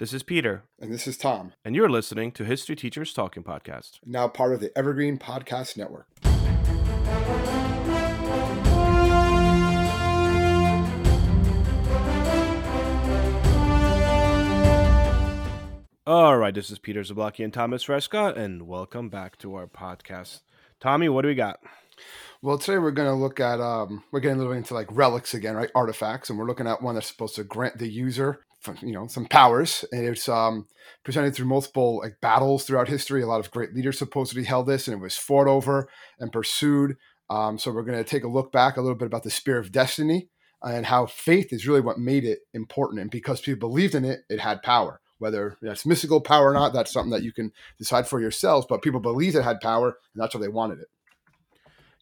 This is Peter. And this is Tom. And you're listening to History Teachers Talking Podcast. Now part of the Evergreen Podcast Network. All right, this is Peter Zablocki and Thomas Rescott, and welcome back to our podcast. Tommy, what do we got? Well, today we're going to look at um, we're getting a little into like relics again, right? Artifacts, and we're looking at one that's supposed to grant the user you know some powers and it's um, presented through multiple like battles throughout history a lot of great leaders supposedly held this and it was fought over and pursued. Um, so we're going to take a look back a little bit about the spear of destiny and how faith is really what made it important and because people believed in it it had power. Whether that's mystical power or not that's something that you can decide for yourselves but people believed it had power and that's why they wanted it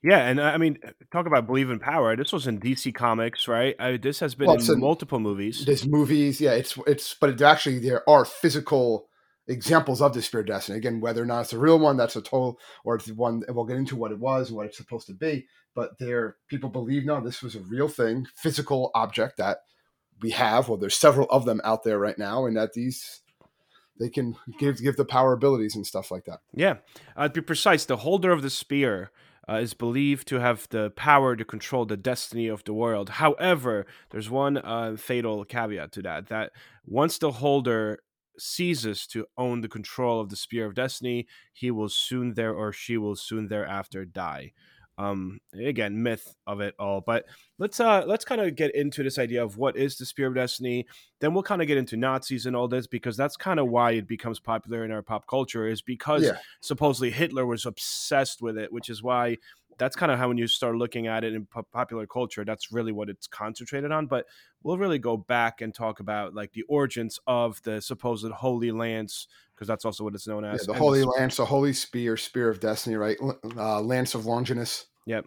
yeah, and uh, I mean, talk about believe in power. This was in DC Comics, right? I, this has been well, in multiple movies. There's movies, yeah. It's it's, but actually there are physical examples of the Spear of Destiny. Again, whether or not it's a real one, that's a total, or it's one. We'll get into what it was and what it's supposed to be. But there, people believe no, this was a real thing, physical object that we have. Well, there's several of them out there right now, and that these they can give give the power abilities and stuff like that. Yeah, uh, to be precise, the holder of the spear uh, is believed to have the power to control the destiny of the world. However, there's one uh, fatal caveat to that: that once the holder ceases to own the control of the spear of destiny, he will soon there or she will soon thereafter die um again myth of it all but let's uh let's kind of get into this idea of what is the spear of destiny then we'll kind of get into nazis and all this because that's kind of why it becomes popular in our pop culture is because yeah. supposedly hitler was obsessed with it which is why that's kind of how when you start looking at it in popular culture that's really what it's concentrated on but we'll really go back and talk about like the origins of the supposed holy lance because that's also what it's known as. Yeah, the Holy the Lance, the Holy Spear, Spear of Destiny, right? Uh, Lance of Longinus. Yep.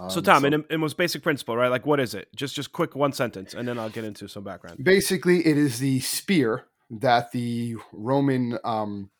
Um, so Tom, so, in, in most basic principle, right? Like, what is it? Just just quick one sentence, and then I'll get into some background. Basically, it is the spear that the Roman um,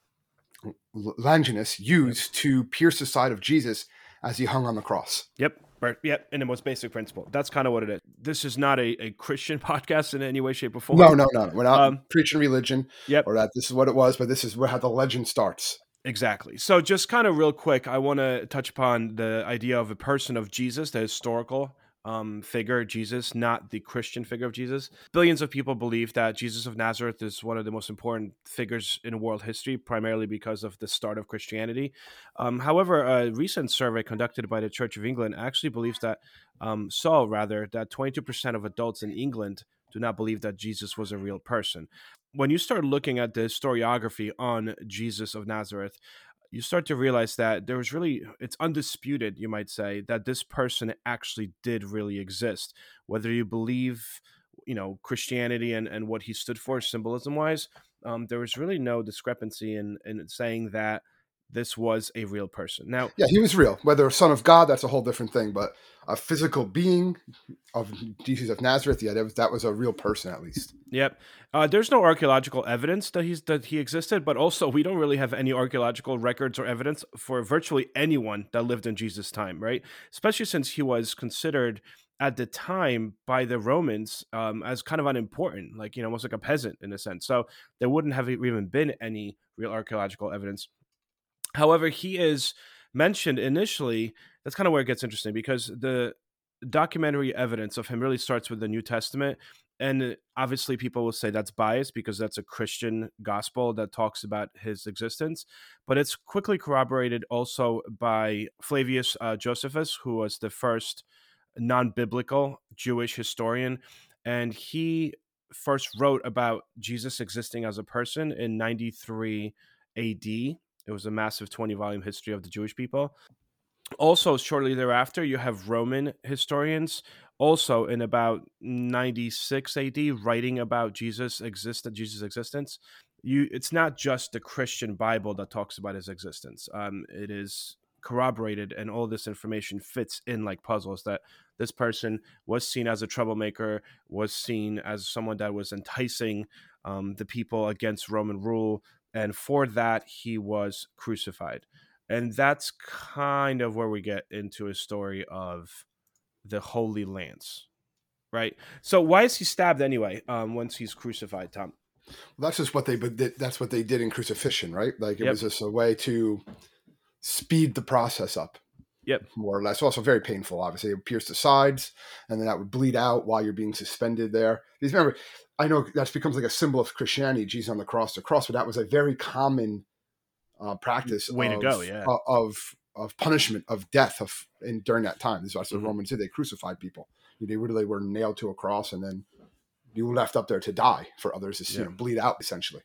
Longinus used yep. to pierce the side of Jesus as he hung on the cross. Yep. Right. Yep. In the most basic principle. That's kind of what it is. This is not a, a Christian podcast in any way, shape, or form. No, no, no. We're not um, preaching religion. Yep. Or that this is what it was, but this is where how the legend starts. Exactly. So, just kind of real quick, I want to touch upon the idea of a person of Jesus, the historical um, figure, Jesus, not the Christian figure of Jesus. Billions of people believe that Jesus of Nazareth is one of the most important figures in world history, primarily because of the start of Christianity. Um, however, a recent survey conducted by the Church of England actually believes that, um, saw rather, that 22% of adults in England do not believe that Jesus was a real person. When you start looking at the historiography on Jesus of Nazareth, you start to realize that there was really it's undisputed you might say that this person actually did really exist. Whether you believe you know christianity and, and what he stood for symbolism wise um, there was really no discrepancy in in saying that this was a real person. Now, yeah, he was real. Whether a son of God, that's a whole different thing. But a physical being of Jesus of Nazareth, yeah, that was, that was a real person at least. Yep. Uh, there's no archaeological evidence that he's that he existed, but also we don't really have any archaeological records or evidence for virtually anyone that lived in Jesus' time, right? Especially since he was considered at the time by the Romans um, as kind of unimportant, like you know, almost like a peasant in a sense. So there wouldn't have even been any real archaeological evidence However, he is mentioned initially. That's kind of where it gets interesting because the documentary evidence of him really starts with the New Testament. And obviously, people will say that's biased because that's a Christian gospel that talks about his existence. But it's quickly corroborated also by Flavius uh, Josephus, who was the first non biblical Jewish historian. And he first wrote about Jesus existing as a person in 93 AD it was a massive 20 volume history of the Jewish people. Also, shortly thereafter, you have Roman historians also in about 96 AD writing about Jesus exist Jesus' existence. You, it's not just the Christian Bible that talks about his existence. Um, it is corroborated, and all this information fits in like puzzles. That this person was seen as a troublemaker, was seen as someone that was enticing um, the people against Roman rule, and for that he was crucified. And that's kind of where we get into a story of the Holy Lance, right? So why is he stabbed anyway? Um, once he's crucified, Tom. Well, that's just what they but that's what they did in crucifixion, right? Like it yep. was just a way to speed the process up. Yep. More or less. Also very painful, obviously. It would pierce the sides and then that would bleed out while you're being suspended there. These remember, I know that becomes like a symbol of Christianity, Jesus on the cross, the cross, but that was a very common uh, practice way of, to go, yeah. Of of punishment, of death of in during that time. This is what the mm-hmm. Romans did. They crucified people. They literally were nailed to a cross and then you left up there to die for others to yeah. you know, bleed out essentially.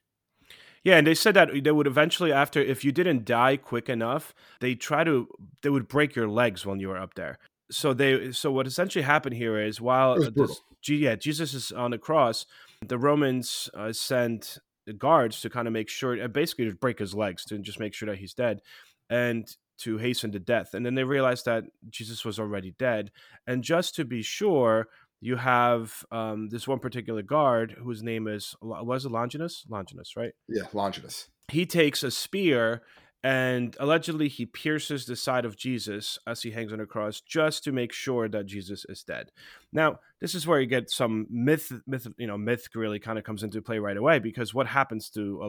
Yeah, and they said that they would eventually, after if you didn't die quick enough, they try to they would break your legs when you were up there. So they so what essentially happened here is while this, yeah Jesus is on the cross, the Romans uh, send guards to kind of make sure, uh, basically to break his legs to just make sure that he's dead, and to hasten to death. And then they realized that Jesus was already dead, and just to be sure, you have um, this one particular guard whose name is was it Longinus? Longinus, right? Yeah, Longinus. He takes a spear and allegedly he pierces the side of Jesus as he hangs on a cross just to make sure that Jesus is dead. Now, this is where you get some myth, myth, you know, myth really kind of comes into play right away because what happens to a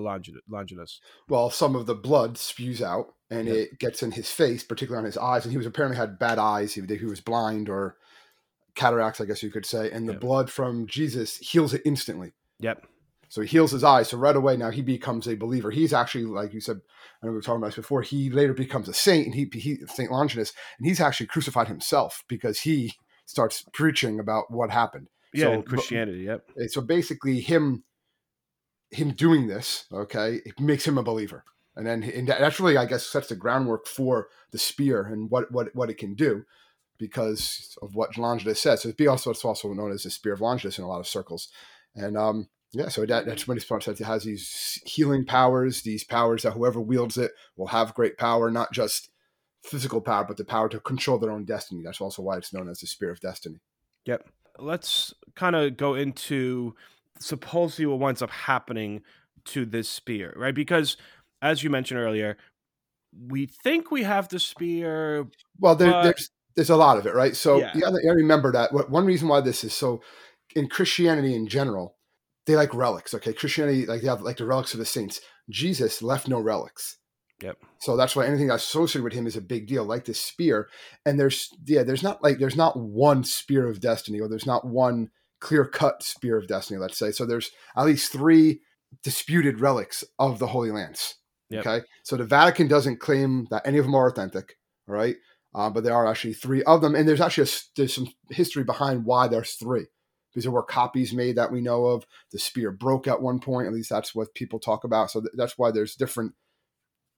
Longinus? Well, some of the blood spews out and yep. it gets in his face, particularly on his eyes, and he was apparently had bad eyes. He, he was blind or cataracts, I guess you could say, and the yep. blood from Jesus heals it instantly. Yep. So he heals his eyes. So right away now he becomes a believer. He's actually, like you said, I know we were talking about this before. He later becomes a saint, and he, he Saint Longinus, and he's actually crucified himself because he starts preaching about what happened. Yeah, so, Christianity. Yep. Eh, so basically, him him doing this, okay, it makes him a believer, and then and that's really, I guess, sets the groundwork for the spear and what what what it can do because of what Longinus said. So it's also it's also known as the spear of Longinus in a lot of circles, and um, yeah, so that, that's when it's said it has these healing powers, these powers that whoever wields it will have great power, not just physical power, but the power to control their own destiny. That's also why it's known as the Spear of Destiny. Yep. Let's kind of go into supposedly what winds up happening to this spear, right? Because as you mentioned earlier, we think we have the spear. Well, there, but... there's there's a lot of it, right? So yeah. got to remember that one reason why this is so in Christianity in general they like relics. Okay, Christianity like they have like the relics of the saints. Jesus left no relics. Yep. So that's why anything associated with him is a big deal, like this spear. And there's yeah, there's not like there's not one spear of destiny, or there's not one clear cut spear of destiny. Let's say so. There's at least three disputed relics of the Holy Lance. Yep. Okay, so the Vatican doesn't claim that any of them are authentic. All right, uh, but there are actually three of them, and there's actually a, there's some history behind why there's three because there were copies made that we know of. The spear broke at one point, at least that's what people talk about. So th- that's why there's different,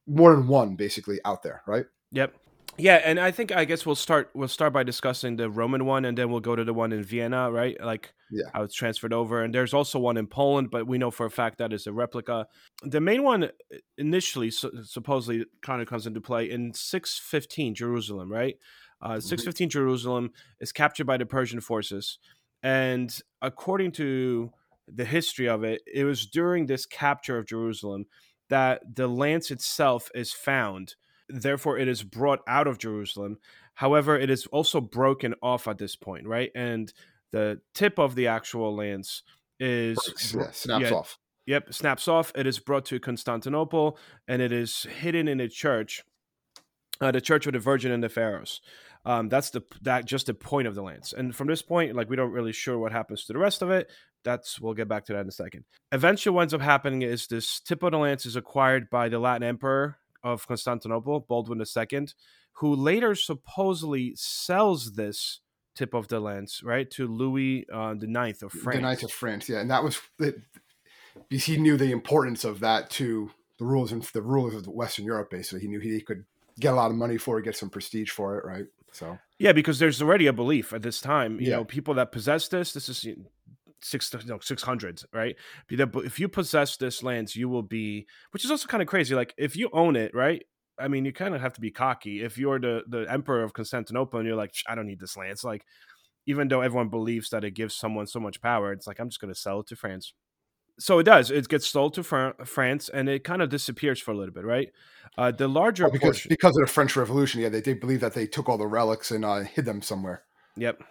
more than one basically out there, right? Yep. Yeah, and I think I guess we'll start we'll start by discussing the Roman one, and then we'll go to the one in Vienna, right? Like yeah. how it's transferred over, and there's also one in Poland, but we know for a fact that is a replica. The main one initially supposedly kind of comes into play in 615 Jerusalem, right? Uh, mm-hmm. 615 Jerusalem is captured by the Persian forces. And according to the history of it, it was during this capture of Jerusalem that the lance itself is found. Therefore, it is brought out of Jerusalem. However, it is also broken off at this point, right? And the tip of the actual lance is yeah, snaps yeah, off. Yep, snaps off. It is brought to Constantinople and it is hidden in a church, uh, the church of the Virgin and the Pharos. Um, that's the that just the point of the lance. And from this point, like we don't really sure what happens to the rest of it. That's we'll get back to that in a second. Eventually, what ends up happening is this tip of the lance is acquired by the Latin Emperor of Constantinople, Baldwin II, who later supposedly sells this tip of the lance right to Louis uh, the Ninth of France. The Ninth of France, yeah, and that was it, because he knew the importance of that to the rulers and the rulers of Western Europe. Basically, he knew he could get a lot of money for it, get some prestige for it, right? So Yeah, because there's already a belief at this time. You Yeah. know, people that possess this. This is six no six hundreds, right? If you possess this lands, you will be, which is also kind of crazy. Like if you own it, right? I mean, you kind of have to be cocky. If you're the the emperor of Constantinople and you're like, I don't need this land. It's like, even though everyone believes that it gives someone so much power, it's like I'm just going to sell it to France. So it does. It gets sold to Fran- France, and it kind of disappears for a little bit, right? Uh, the larger Oh, because portion, because of the French Revolution, yeah, they, they believe that they took all the relics and uh, hid them somewhere. Yep.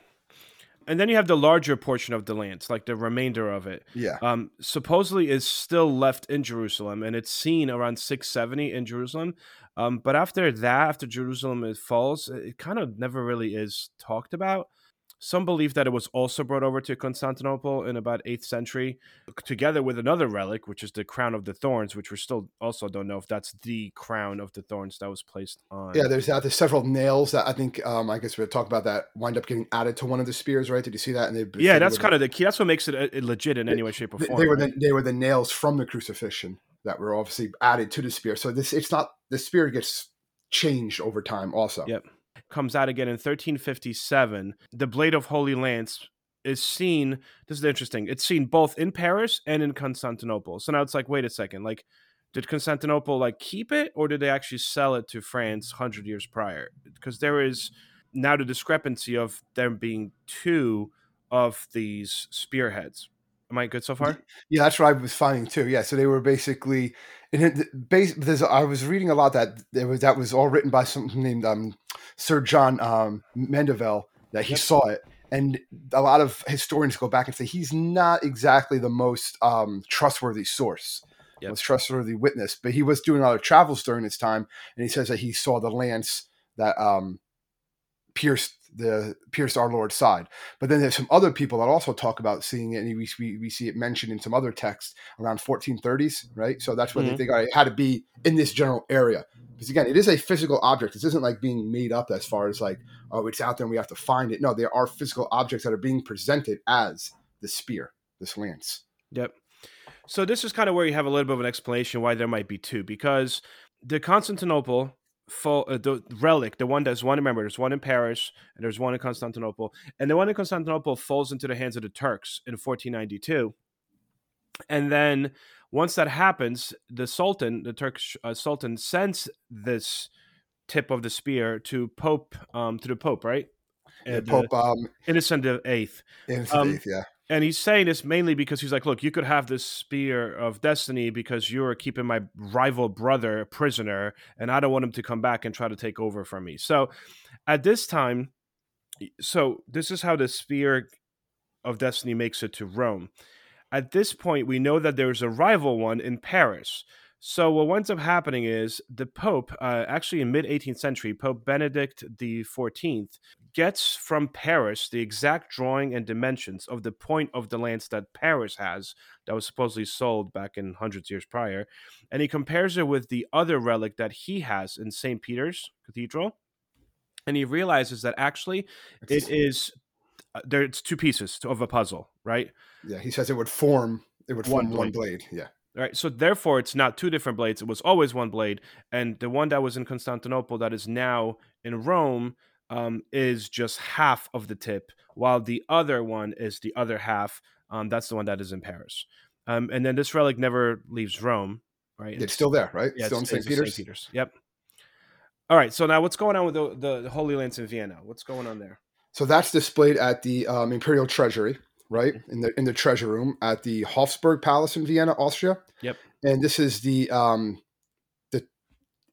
And then you have the larger portion of the lance, like the remainder of it. Yeah, Um, supposedly is still left in Jerusalem, and it's seen around 670 in Jerusalem. Um, but after that, after Jerusalem it falls, it kind of never really is talked about. Some believe that it was also brought over to Constantinople in about 8th century, together with another relic, which is the crown of the thorns, which we still also don't know if that's the crown of the thorns that was placed on. yeah. There's that. There's several nails that I think um, I guess we'll talk about that wind up getting added to one of the spears, right? Did you see that? And they yeah, that's kind of the key. That's what makes it uh, legit in any way, shape, or form. they were right? the they were the nails from the crucifixion that were obviously added to the spear. So this it's not the spear gets changed over time. Also, Yep. Comes out again in 1357. The Blade of Holy Lance is seen. This is interesting. It's seen both in Paris and in Constantinople. So now it's like, wait a second. Like, did Constantinople like keep it, or did they actually sell it to France hundred years prior? Because there is now the discrepancy of there being two of these spearheads. Am I good so far? Yeah, that's what I was finding too. Yeah, so they were basically, and it, base. I was reading a lot that there was that was all written by someone named um, Sir John um, Mandeville. That he Yep. saw it, and a lot of historians go back and say he's not exactly the most um, trustworthy source, Yep. most trustworthy witness. But he was doing a lot of travels during his time, and he says that he saw the lance that um, pierced the pierced our Lord's side. But then there's some other people that also talk about seeing it, and we, we, we see it mentioned in some other texts around 1430s, right? So that's where Mhm. they think all right, it had to be in this general area. Because again, it is a physical object. This isn't like being made up as far as like, oh, it's out there and we have to find it. No, there are physical objects that are being presented as the spear, this lance. Yep. So this is kind of where you have a little bit of an explanation why there might be two, because the Constantinople full, uh, the relic, the one that's one. Remember, there's one in Paris and there's one in Constantinople, and the one in Constantinople falls into the hands of the Turks in 1492, and then once that happens, the Sultan, the Turkish uh, Sultan, sends this tip of the spear to Pope, um, to the Pope, right? Yeah, Uh, the Pope um, Innocent the Eighth. Innocent Um, Eighth, yeah. And he's saying this mainly because he's like, look, you could have this spear of destiny because you're keeping my rival brother a prisoner, and I don't want him to come back and try to take over from me. So at this time, so this is how the spear of destiny makes it to Rome. At this point, we know that there's a rival one in Paris. So what winds up happening is the Pope, uh, actually in mid 18th century, Pope Benedict the 14th gets from Paris the exact drawing and dimensions of the point of the lance that Paris has that was supposedly sold back in hundreds of years prior, and he compares it with the other relic that he has in St. Peter's Cathedral, and he realizes that actually it It's- uh, there. It's two pieces of a puzzle, right? yeah, he says it would form it would One form one blade. Yeah. Right. So therefore, it's not two different blades. It was always one blade, and the one that was in Constantinople that is now in Rome um, is just half of the tip, while the other one is the other half. Um, that's the one that is in Paris. Um, and then this relic never leaves Rome, right? It's still there, right? yeah, still in St. it's Peter's. St. Peter's. Yep. All right. So now, what's going on with the, the, the Holy Lance in Vienna? What's going on there? So that's displayed at the um, Imperial Treasury, right in the in the treasure room at the Hofsburg Palace in Vienna, Austria. Yep. And this is the um, the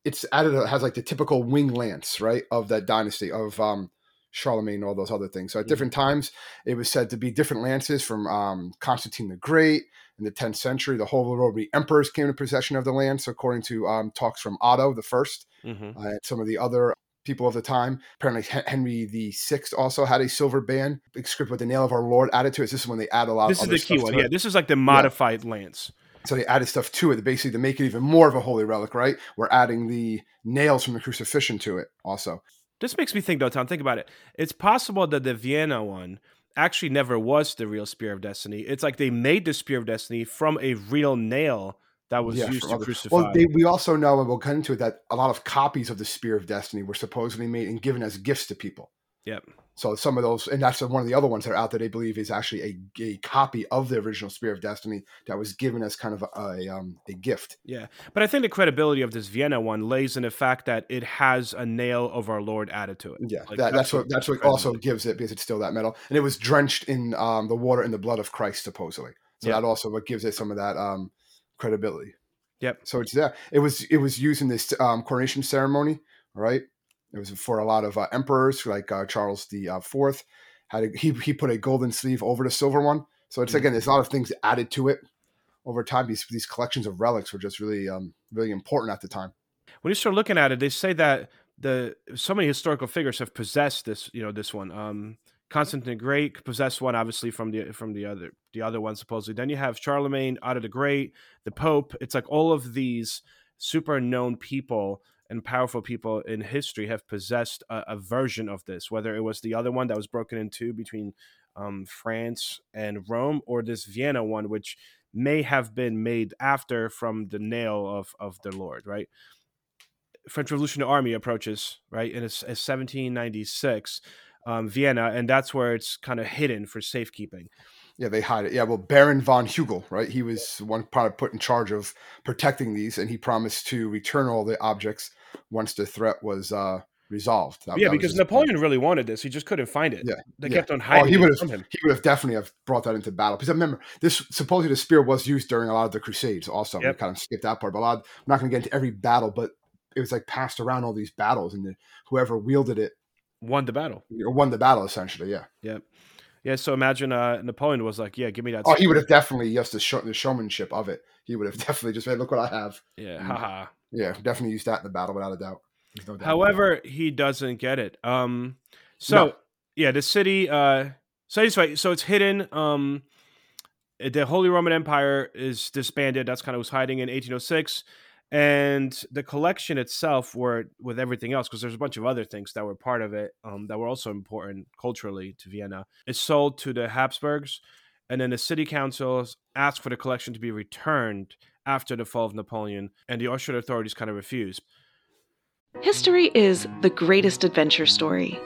it's added it has like the typical wing lance, right, of that dynasty of um, Charlemagne and all those other things. So at Mhm. different times, it was said to be different lances from um, Constantine the Great in the 10th century. The whole Roman emperors came into possession of the lance, according to um, talks from Otto the First Mm-hmm. uh, and some of the other people of the time. Apparently, Henry the Sixth also had a silver band script with the nail of our Lord added to it. This is when they add a lot. This is the key one. Yeah, this is like the modified lance. So they added stuff to it, basically to make it even more of a holy relic. Right? We're adding the nails from the crucifixion to it also. This makes me think, though, Tom. Think about it. It's possible that the Vienna one actually never was the real Spear of Destiny. It's like they made the Spear of Destiny from a real nail that was Yeah, used to crucify. Well, they, we also know, and we'll get into it, that a lot of copies of the Spear of Destiny were supposedly made and given as gifts to people. yep. So some of those, and that's one of the other ones that are out there. They believe is actually a, a copy of the original Spear of Destiny that was given as kind of a, a, um, a gift. Yeah, but I think the credibility of this Vienna one lays in the fact that it has a nail of our Lord added to it. Yeah, Like, that, that's, what gives that's what also gives it because it's still that metal, and it was drenched in um, the water and the blood of Christ supposedly. So Yeah. that also what gives it some of that um, credibility. Yep. So it's there. It was it was used in this um, coronation ceremony, right? It was for a lot of uh, emperors like uh, Charles the uh, Fourth. Had a, he he put a golden sleeve over the silver one. So it's Mhm. again, there's a lot of things added to it over time. These these collections of relics were just really um, really important at the time. when you start looking at it, they say that the so many historical figures have possessed this, you know, this one. Um, Constantine the Great possessed one, obviously from the from the other the other one supposedly. Then you have Charlemagne, Otto the Great, the Pope. It's like all of these super known people and powerful people in history have possessed a, a version of this. Whether it was the other one that was broken in two between um, France and Rome, or this Vienna one, which may have been made after from the nail of of the Lord, right? French Revolutionary Army approaches, right, it's 1796, um, Vienna, and that's where it's kind of hidden for safekeeping. Yeah, they hide it. Yeah, well, Baron von Hugel, right? He was one part put in charge of protecting these, and he promised to return all the objects once the threat was uh, resolved. That- yeah, that because Napoleon really wanted this; he just couldn't find it. Yeah, they yeah. kept on Oh, hiding he it would from have him. he would have definitely have brought that into battle. Because I remember, this supposedly the spear was used during a lot of the Crusades. Also, Yep. we kind of skipped that part. But a lot, I'm not going to get into every battle, but it was like passed around all these battles, and the, whoever wielded it Won the battle. or won the battle essentially. Yeah. Yep. Yeah. So imagine uh, Napoleon was like, "Yeah, give me that." Oh, he would have definitely just the, show, the showmanship of it. He would have definitely just said, "Look what I have." Yeah. Haha. Yeah, definitely used that in the battle without a doubt. No doubt However, he doesn't get it. Um, so No. yeah, the city. Uh, so anyway, so it's hidden. Um, the Holy Roman Empire is disbanded. That's kind of was hiding in 1806, and the collection itself, were with everything else, because there's a bunch of other things that were part of it um, that were also important culturally to Vienna. Is sold to the Habsburgs, and then the city councils asked for the collection to be returned after the fall of Napoleon, and the Austrian authorities kind of refused. History is the greatest adventure story.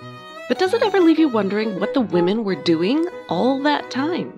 But does it ever leave you wondering what the women were doing all that time?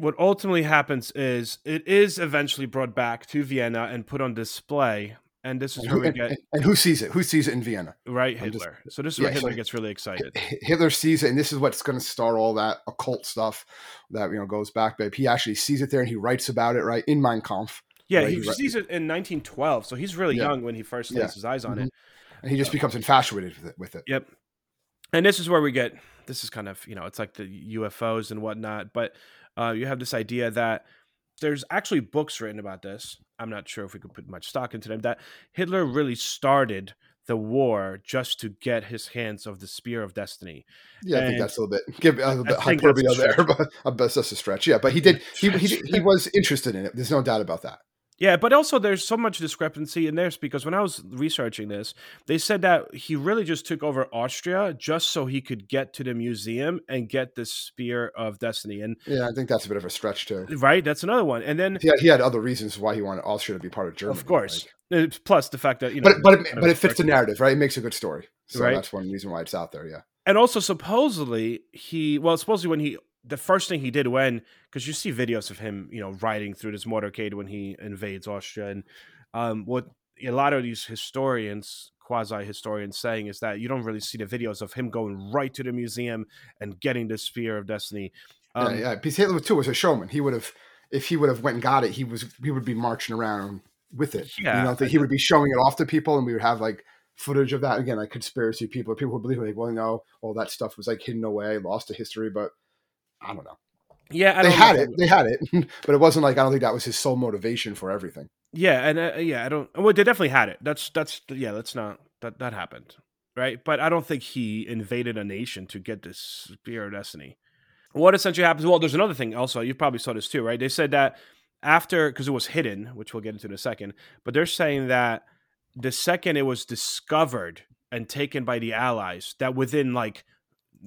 What ultimately happens is it is eventually brought back to Vienna and put on display. And this is where who, we get and- who sees it? Who sees it in Vienna? right I'm just- Hitler. so this is where yeah, so- Hitler gets really excited. Hitler sees it, and this is what's going to start all that occult stuff that you know goes back. But he actually sees it there, and he writes about it right in Mein Kampf, Yeah, right, he he sees it in 1912, so he's really Yeah. young when he first lays Yeah. his eyes on Mhm. it. and he just becomes infatuated with it. With it. Yep. And this is where we get this is kind of you know it's like the UFOs and whatnot, but uh, you have this idea that there's actually books written about this. I'm not sure if we could put much stock into them. That Hitler really started the war just to get his hands of the spear of destiny. Yeah, I think that's a little bit give a little bit hyperbole there, but I bet that's a stretch. Yeah, but he did. He he, he was interested in it. There's no doubt about that. Yeah, but also there's so much discrepancy in this because when I was researching this, they said that he really just took over Austria just so he could get to the museum and get the spear of destiny. And Yeah, I think that's a bit of a stretch too. right, that's another one. And then He had, he had other reasons why he wanted Austria to be part of Germany. of course, like- uh, plus the fact that you know, but but it, but it fits the narrative, right? It makes a good story. So Right. that's one reason why it's out there. Yeah. and also supposedly he well supposedly when he the first thing he did when because you see videos of him you know riding through this motorcade when he invades austria and um what a lot of these historians quasi historians saying is that you don't really see the videos of him going right to the museum and getting the spear of destiny um, yeah, yeah. Because Hitler too was a showman. He would have, if he would have went and got it, he was he would be marching around with it. Yeah, you know, that he would be showing it off to people, and we would have like footage of that again, like conspiracy people, people who believe like, well, no, all that stuff was like hidden away, lost to history. But I don't know. Yeah, I they had know. it. They had it, but it wasn't like I don't think that was his sole motivation for everything. Yeah, and uh, yeah, I don't. Well, they definitely had it. That's that's yeah. That's not that that happened, right? But I don't think he invaded a nation to get this spear of destiny. What essentially happens? Well, there's another thing. Also, you probably saw this too, right? They said that after because it was hidden, which we'll get into in a second. But they're saying that the second it was discovered and taken by the Allies, that within like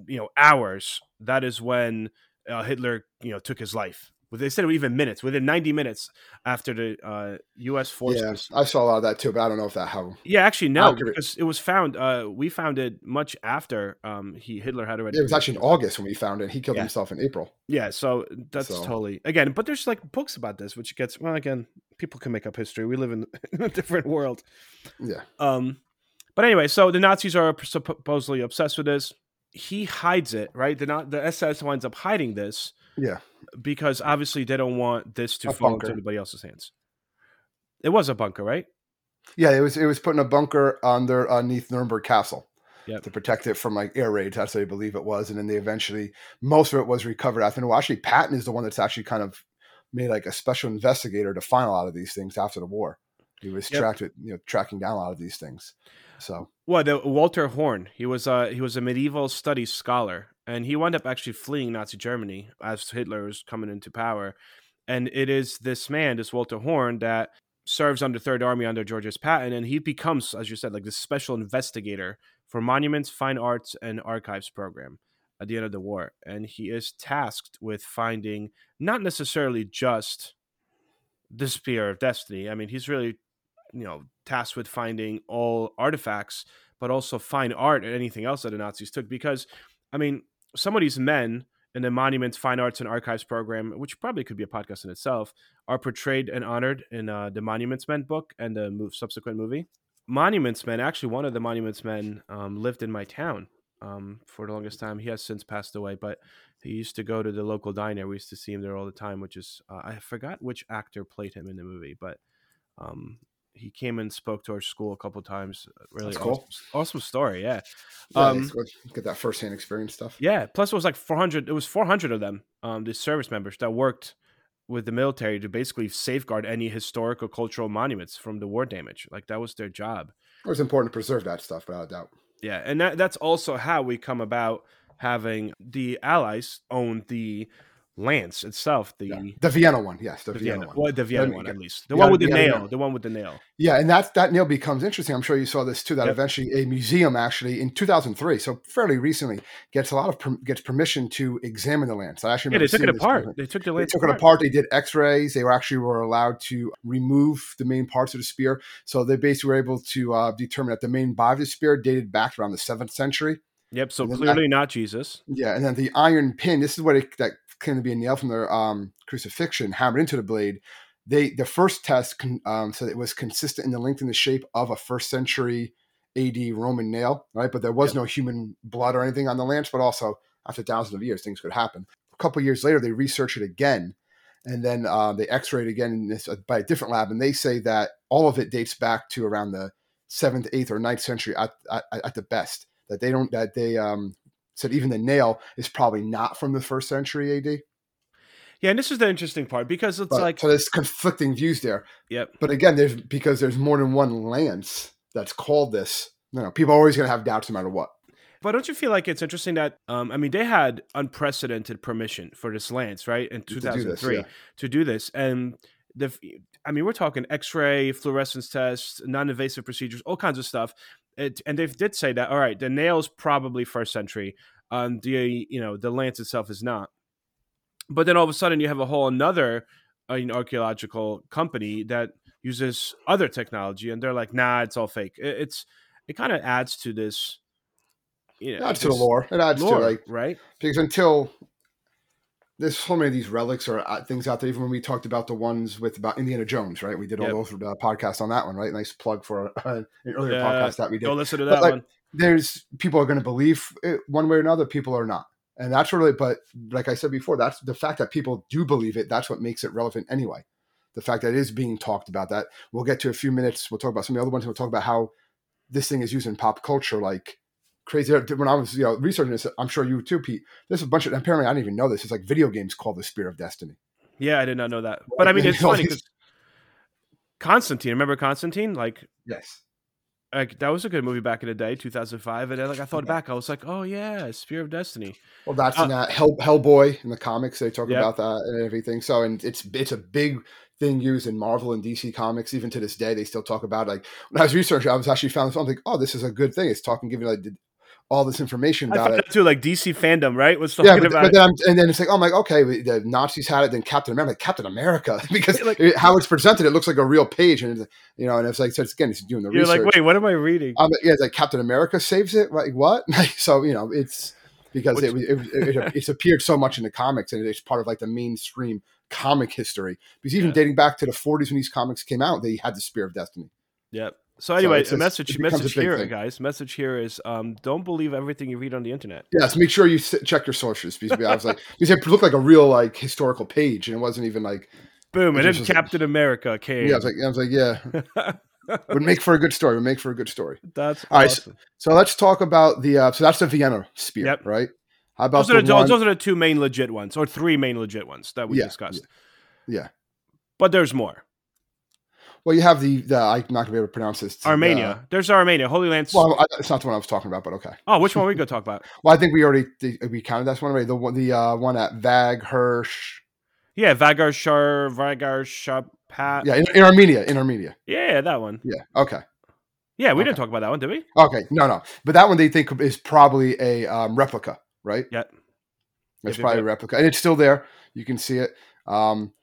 you know hours, that is when uh, Hitler you know took his life. They said even minutes, within 90 minutes after the uh, U.S. forces. Yeah, I saw a lot of that too, but I don't know if that how. Yeah, actually, no, Accurate. because it was found. Uh, we found it much after um, he Hitler had already. It was actually in August when we found it. He killed Yeah. himself in April. Yeah, so that's So- totally again. But there's like books about this, which gets well. Again, people can make up history. We live in, in a different world. Yeah, Um, but anyway, so the Nazis are supposedly obsessed with this. He hides it, right? The not the SS winds up hiding this yeah. because obviously they don't want this to A fall bunker. into anybody else's hands. It was a bunker, right? Yeah, it was it was put in a bunker under uh, underneath Nuremberg Castle Yep. to protect it from like air raids. That's what they believe it was, and then they eventually most of it was recovered after. Well, actually, Patton is the one that's actually kind of made like a special investigator to find a lot of these things after the war. He was Yep. tracked, with, you know, tracking down a lot of these things. So Well, the, Walter Horn. He was a he was a medieval studies scholar, and he wound up actually fleeing Nazi Germany as Hitler was coming into power. And it is this man, this Walter Horn, that serves under Third Army under Georges Patton, and he becomes, as you said, like this special investigator for monuments, fine arts, and archives program at the end of the war. And he is tasked with finding not necessarily just the spear of destiny. I mean, he's really, you know, tasked with finding all artifacts, but also fine art and anything else that the Nazis took. Because, I mean, some of these men in the Monuments, Fine Arts, and Archives program, which probably could be a podcast in itself, are portrayed and honored in uh, the Monuments Men book and the move, subsequent movie. Monuments Men, actually, one of the Monuments Men um, lived in my town um, for the longest time. He has since passed away, but he used to go to the local diner. We used to see him there all the time, which is, uh, I forgot which actor played him in the movie, but um, he came and spoke to our school a couple times. Really That's awesome, cool. awesome story. Yeah. yeah, Um, get that firsthand experience stuff. Yeah. Plus, it was like 400. It was 400 of them, um, the service members that worked with the military to basically safeguard any historical cultural monuments from the war damage. Like that was their job. It was important to preserve that stuff, without a doubt. Yeah, and that, that's also how we come about having the Allies own the lance itself. The Yeah. The Vienna one, yes, the, the Vienna, Vienna, one. well, the Vienna one at least. The one with the nail. The one with the nail. Yeah, and that that nail becomes interesting. I'm sure you saw this too. That Yep. eventually a museum actually in 2003, so fairly recently, gets a lot of per, gets permission to examine the lance. I actually Yeah, they took it apart. They took the They lance took it apart. They did X-rays. They were actually were allowed to remove the main parts of the spear. So they basically were able to uh, determine that the main body of the spear dated back around the seventh century. Yep. So clearly not Jesus. Yeah, and then the iron pin. This is what it, that came to be a nail from their um, crucifixion hammered into the blade. They the first test con, um, said it was consistent in the length and the shape of a first century A.D. Roman nail, right? But there was no human blood or anything on the lance. But also after thousands of years, things could happen. A couple years later, they researched it again, and then uh, they X-rayed again in this, uh, by a different lab, and they say that all of it dates back to around the seventh, eighth, or ninth century at, at, at the best. That they don't that they um, said even the nail is probably not from the first century AD. Yeah, and this is the interesting part because it's But, like, so there's conflicting views there. yep. But again, there's because there's more than one lance that's called this. You know, people are always going to have doubts no matter what. But don't you feel like it's interesting that um, I mean they had unprecedented permission for this lance, right, in do this, yeah. to do this, and the I mean we're talking X-ray, fluorescence tests, non-invasive procedures, all kinds of stuff. It, and they did say that all right, the nail's probably first century. Um, the you know the lance itself is not. But then all of a sudden you have a whole another uh, you know, archaeological company that uses other technology, and they're like, nah, it's all fake. It, it's it kind of adds to this. You It know, adds to the lore. It adds lore, to like right? because until there's so many of these relics or uh, things out there. Even when we talked about the ones with about Indiana Jones, right? We did all Yep. those uh, podcasts on that one, right? Nice plug for uh, an earlier Yeah, podcast that we did. Go listen to But, that like, one. there's people are going to believe it one way or another. People are not, and that's really. But like I said before, that's the fact that people do believe it. That's what makes it relevant anyway. The fact that it is being talked about. That we'll get to a few minutes. We'll talk about some of the other ones. We'll talk about how this thing is used in pop culture, like crazy. When I was you know researching this, I'm sure you too, Pete. There's a bunch of apparently I didn't even know this. It's like video games called the Spear of Destiny. Yeah, I did not know that. But I mean, it's funny because Constantine. Remember Constantine? Like, yes, like that was a good movie back in the day, 2005. And then like I thought back, I was like, oh yeah, Spear of Destiny. Well, that's uh, in that Hell Hellboy in the comics. They talk Yep. about that and everything. So, and it's it's a big thing used in Marvel and DC comics. Even to this day, they still talk about it. like when I was researching. I was actually found something. Oh, this is a good thing. It's talking, giving like all this information about it. too, like DC fandom, right? Was Yeah, but, about but then and then it's like, oh, I'm like, okay, the Nazis had it, then Captain America, like, Captain America, because Like- it- how it's presented, it looks like a real page, and you know, and it's like, so it's again, it's doing the research. You're research. like, wait, what am I reading? Um, yeah, it's like Captain America saves it. Like what? so you know, it's because Which- it, it, it it's appeared so much in the comics, and it's part of like the mainstream comic history. Because even Yeah. dating back to the 40s when these comics came out, they had the Spear of Destiny. Yep. So anyway, it's the just- message a message here, thing. guys. Message here is um, don't believe everything you read on the internet. Yes, make sure you check your sources. Because I was like, because it looked like a real like historical page, and it wasn't even like. Boom, and then Captain America came. Yeah, I was like, I was like, yeah, would make for a good story. Would make for a good story. That's All right, so- awesome. So let's talk about the. Uh, so that's the Vienna spear, Yep. right? How about Those are, the one? those are the two main legit ones, or three main legit ones that we Yeah, discussed. yeah. But there's more. Well, you have the. the I'm not gonna be able to pronounce this. Armenia. there's Armenia. Holy Land. Well, I, it's not the one I was talking about, but okay. oh, which one are we going to talk about? Well, I think we already we counted that one already. The one, the uh, one at Vag Hirsch. Yeah, Vagar Shar, Vagar Shapat. Yeah, in, in Armenia. In Armenia. yeah, that one. Yeah. Okay. Yeah, we Okay. didn't talk about that one, did we? Okay. No, no. But that one they think is probably a um, replica, right? Yeah. It's Yep, probably a replica, and it's still there. You can see it. Um,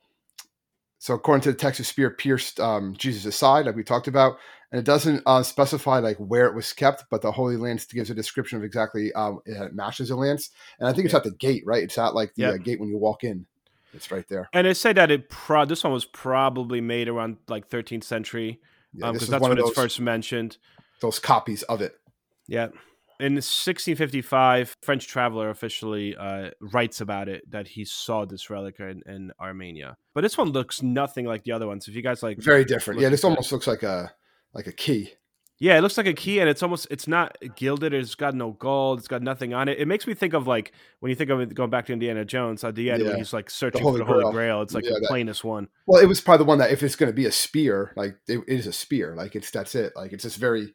so according to the text, the spear pierced um, Jesus' side, like we talked about, and it doesn't uh, specify like where it was kept, but the Holy Lance gives a description of exactly um, it matches a lance, and I think it's Yeah. at the gate, right? It's at like the uh, gate when you walk in. It's right there. And it said that it pro- this one was probably made around like 13th century because this is that's when of it's first mentioned. those copies of it. Yeah. In 1655, French traveler officially uh, writes about it that he saw this relic in, in Armenia. But this one looks nothing like the other ones. If you guys like, Very different. Yeah, this that. almost looks like a like a key. yeah, it looks like a key, and it's almost it's not gilded. It's got no gold. It's got nothing on it. It makes me think of like when you think of it going back to Indiana Jones at the end when he's like searching Holy for the Holy Grail. Grail. It's like Yeah, the that- plainest one. Well, it was probably the one that if it's going to be a spear, like it, it is a spear. Like it's that's it. Like it's just very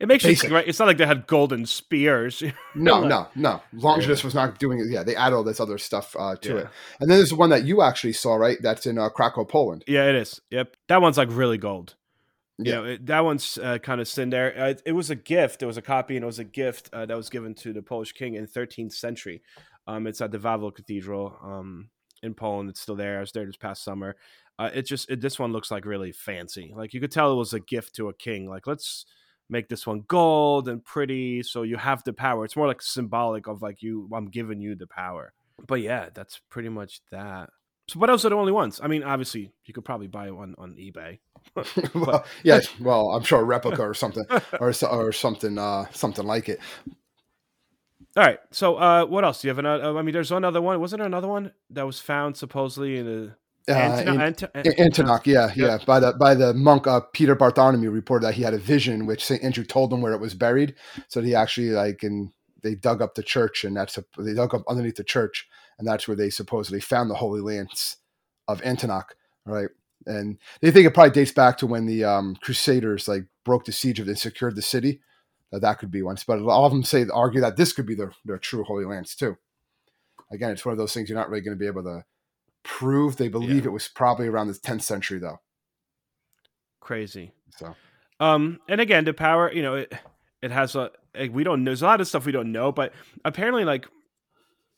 It makes you think, right? It's not like they had golden spears. no, Like- no, no. Longinus was not doing it. Yeah, they add all this other stuff uh, to Yeah. it. And then there's the one that you actually saw, right? That's in uh, Krakow, Poland. yeah, it is. Yep, that one's like really gold. You Yeah. know, it, that one's uh, kind of sitting there. Uh, it, it was a gift. It was a copy, and it was a gift uh, that was given to the Polish king in 13th century. Um, it's at the Wawel Cathedral um, in Poland. It's still there. I was there this past summer. Uh, it just it, this one looks like really fancy. Like you could tell it was a gift to a king. Like let's make this one gold and pretty, so you have the power. It's more like symbolic of like you. I'm giving you the power. But yeah, that's pretty much that. So what else are the only ones? I mean, obviously you could probably buy one on eBay. well, yeah, well, I'm sure a replica or something, or or something, uh, something like it. All right. So, uh, what else do you have? Another, I mean, there's another one. Wasn't there another one that was found supposedly in a Uh, Antino- in- Ant- in- Antioch, yeah, yeah. Yep. By the by the monk uh, Peter Bartholomew reported that he had a vision, which Saint Andrew told him where it was buried. So he actually like and they dug up the church, and that's a, they dug up underneath the church, and that's where they supposedly found the Holy Lance of Antioch, right? And they think it probably dates back to when the um, Crusaders like broke the siege of and secured the city. That that could be one, but a lot of them say argue that this could be their their true Holy Lance too. Again, it's one of those things you're not really going to be able to prove. They believe Yeah. it was probably around the 10th century though. crazy. So Um, and again, the power, you know, it it has a like, we don't. know. There's a lot of stuff we don't know, but apparently, like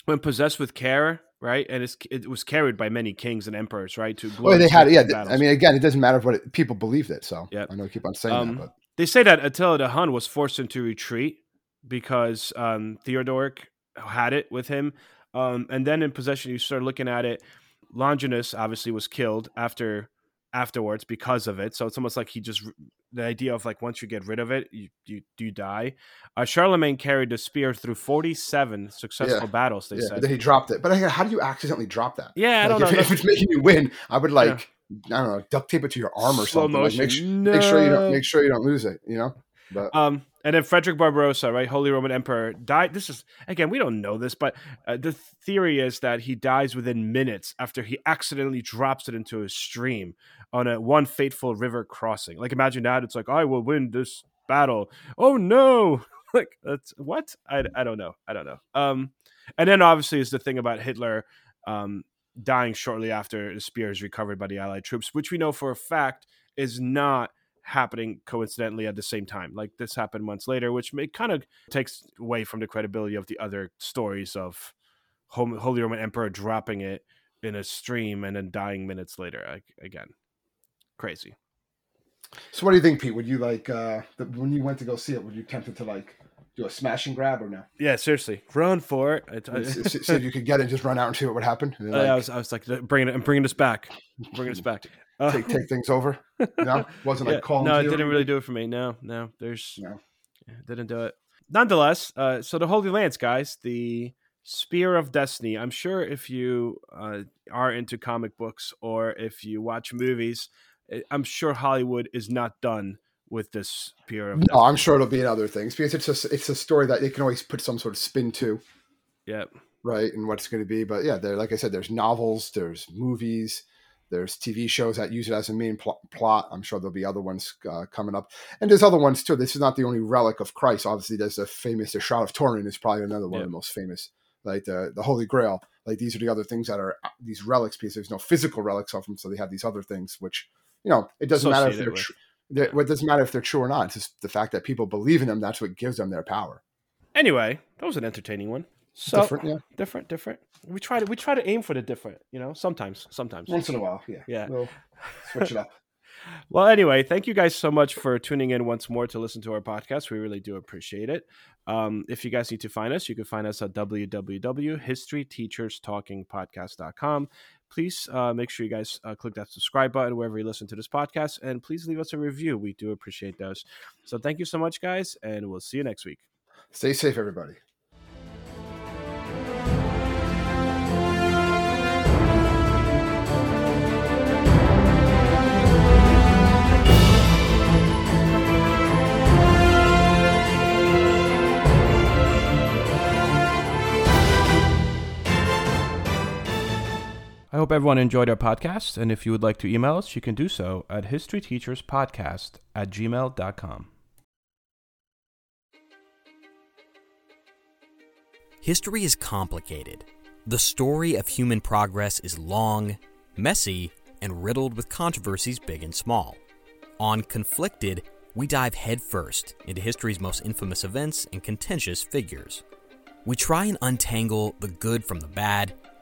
when possessed with care, right, and it's it was carried by many kings and emperors, right, to well, they had. Yeah, th- I mean, again, it doesn't matter what it, people believed it. So Yep. I know I keep on saying Um, that, but They say that Attila the Hun was forced into retreat because um, Theodoric had it with him. Um, and then in possession, you start looking at it. Longinus obviously was killed after afterwards because of it. So it's almost like he just the idea of like once you get rid of it, you you, you die. Uh, Charlemagne carried the spear through forty seven successful battles. They yeah, said. but then he dropped it. But how do you accidentally drop that? yeah, I don't if, know. if it's making you win, I would like I don't know duct tape it to your arm or Slow something. Like, make, motion. make sure you No. don't make sure you don't lose it. You know. But Um, And then Frederick Barbarossa, right, Holy Roman Emperor, died. This is again, we don't know this, but uh, the theory is that he dies within minutes after he accidentally drops it into a stream on a one fateful river crossing. Like imagine that it's like I will win this battle. Oh no! like that's what I, I don't know. I don't know. Um, and then obviously is the thing about Hitler um dying shortly after the spear is recovered by the Allied troops, which we know for a fact is not happening coincidentally at the same time. Like this happened months later, which may, kind of takes away from the credibility of the other stories of Holy Roman Emperor dropping it in a stream and then dying minutes later. Like, again, crazy. So, what do you think, Pete? Would you like uh, the, when you went to go see it? Would you tempted to like do a smash and grab or no? Yeah, seriously, run for it. I, see if you could get it, and just run out and see what would happen. Like, uh, I was, I was like, bringing it, I'm bringing this back, bringing us back. Uh, take take things over. No, wasn't yeah, like calling. No, it didn't really do it for me. No, no, there's no, didn't do it. Nonetheless, uh, so the Holy Lance, guys, the Spear of Destiny. I'm sure if you uh, are into comic books or if you watch movies, eh, I'm sure Hollywood is not done with this of. No, I'm sure it'll be in other things because it's a it's a story that they can always put some sort of spin to. Yep. Right, and what it's going to be, but yeah, there, like I said, there's novels, there's movies, there's TV shows that use it as a main pl- plot. I'm sure there'll be other ones uh, coming up, and there's other ones too. This is not the only relic of Christ. Obviously, there's a famous the Shroud of Turin is probably another one of the most famous, like the the Holy Grail. Like these are the other things that are uh, these relics because there's no physical relics of them, so they have these other things. Which you know, it doesn't matter if they're true. It doesn't matter if they're true or not. It's just the fact that people believe in them. That's what gives them their power. Anyway, that was an entertaining one. So different, yeah. Different, different. We try to we try to aim for the different, you know, sometimes. Sometimes. Once in a while, yeah. Yeah. We'll switch it up. well, anyway, thank you guys so much for tuning in once more to listen to our podcast. We really do appreciate it. Um, if you guys need to find us, you can find us at www.historyteacherstalkingpodcast.com. Please uh, make sure you guys uh, click that subscribe button wherever you listen to this podcast, and please leave us a review. We do appreciate those. So thank you so much, guys, and we'll see you next week. Stay safe, everybody. I hope everyone enjoyed our podcast, and if you would like to email us, you can do so at historyteacherspodcast at gmail.com. History is complicated. The story of human progress is long, messy, and riddled with controversies big and small. On Conflicted, we dive headfirst into history's most infamous events and contentious figures. We try and untangle the good from the bad